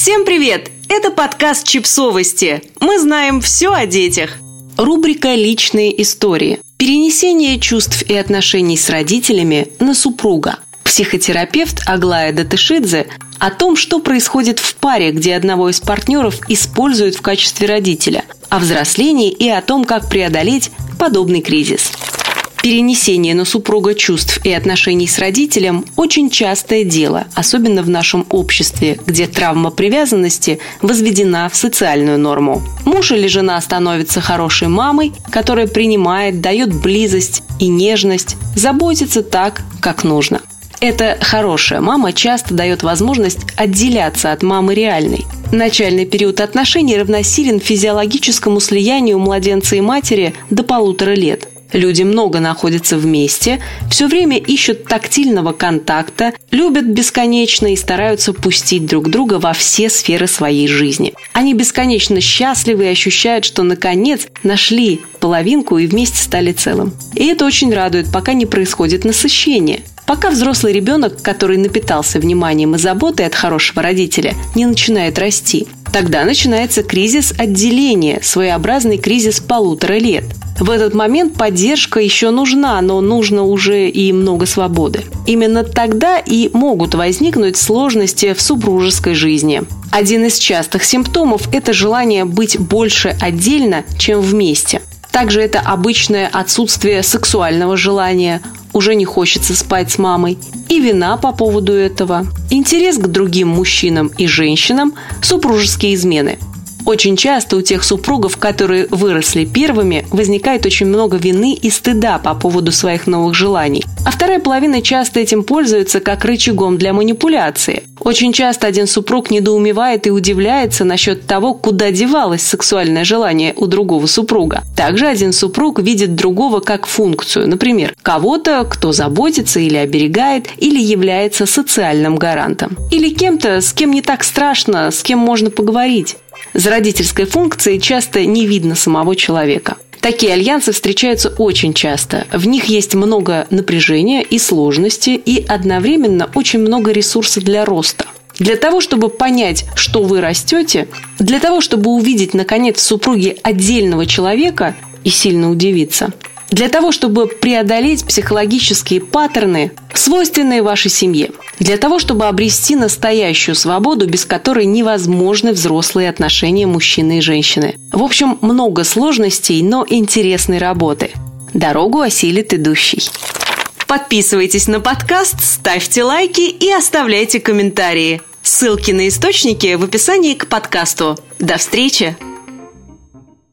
Всем привет! Это подкаст «Чипсовости». Мы знаем все о детях. Рубрика «Личные истории». Перенесение чувств и отношений с родителями на супруга. Психотерапевт Аглая Датышидзе о том, что происходит в паре, где одного из партнеров используют в качестве родителя, о взрослении и о том, как преодолеть подобный кризис. Перенесение на супруга чувств и отношений с родителем – очень частое дело, особенно в нашем обществе, где травма привязанности возведена в социальную норму. Муж или жена становится хорошей мамой, которая принимает, дает близость и нежность, заботится так, как нужно. Эта хорошая мама часто дает возможность отделяться от мамы реальной. Начальный период отношений равносилен физиологическому слиянию младенца и матери до полутора лет – Люди много находятся вместе, все время ищут тактильного контакта, любят бесконечно и стараются пустить друг друга во все сферы своей жизни. Они бесконечно счастливы и ощущают, что наконец нашли половинку и вместе стали целым. И это очень радует, пока не происходит насыщение. Пока взрослый ребенок, который напитался вниманием и заботой от хорошего родителя, не начинает расти. Тогда начинается кризис отделения, своеобразный кризис полутора лет – в этот момент поддержка еще нужна, но нужно уже и много свободы. Именно тогда и могут возникнуть сложности в супружеской жизни. Один из частых симптомов – это желание быть больше отдельно, чем вместе. Также это обычное отсутствие сексуального желания, уже не хочется спать с мамой, и вина по поводу этого, интерес к другим мужчинам и женщинам, супружеские измены – очень часто у тех супругов, которые выросли первыми, возникает очень много вины и стыда по поводу своих новых желаний. А вторая половина часто этим пользуется как рычагом для манипуляции. Очень часто один супруг недоумевает и удивляется насчет того, куда девалось сексуальное желание у другого супруга. Также один супруг видит другого как функцию, например, кого-то, кто заботится или оберегает, или является социальным гарантом. Или кем-то, с кем не так страшно, с кем можно поговорить. За родительской функцией часто не видно самого человека. Такие альянсы встречаются очень часто. В них есть много напряжения и сложности, и одновременно очень много ресурсов для роста. Для того, чтобы понять, что вы растете, для того, чтобы увидеть, наконец, в супруге отдельного человека и сильно удивиться, для того, чтобы преодолеть психологические паттерны, свойственные вашей семье – для того, чтобы обрести настоящую свободу, без которой невозможны взрослые отношения мужчины и женщины. В общем, много сложностей, но интересной работы. Дорогу осилит идущий. Подписывайтесь на подкаст, ставьте лайки и оставляйте комментарии. Ссылки на источники в описании к подкасту. До встречи!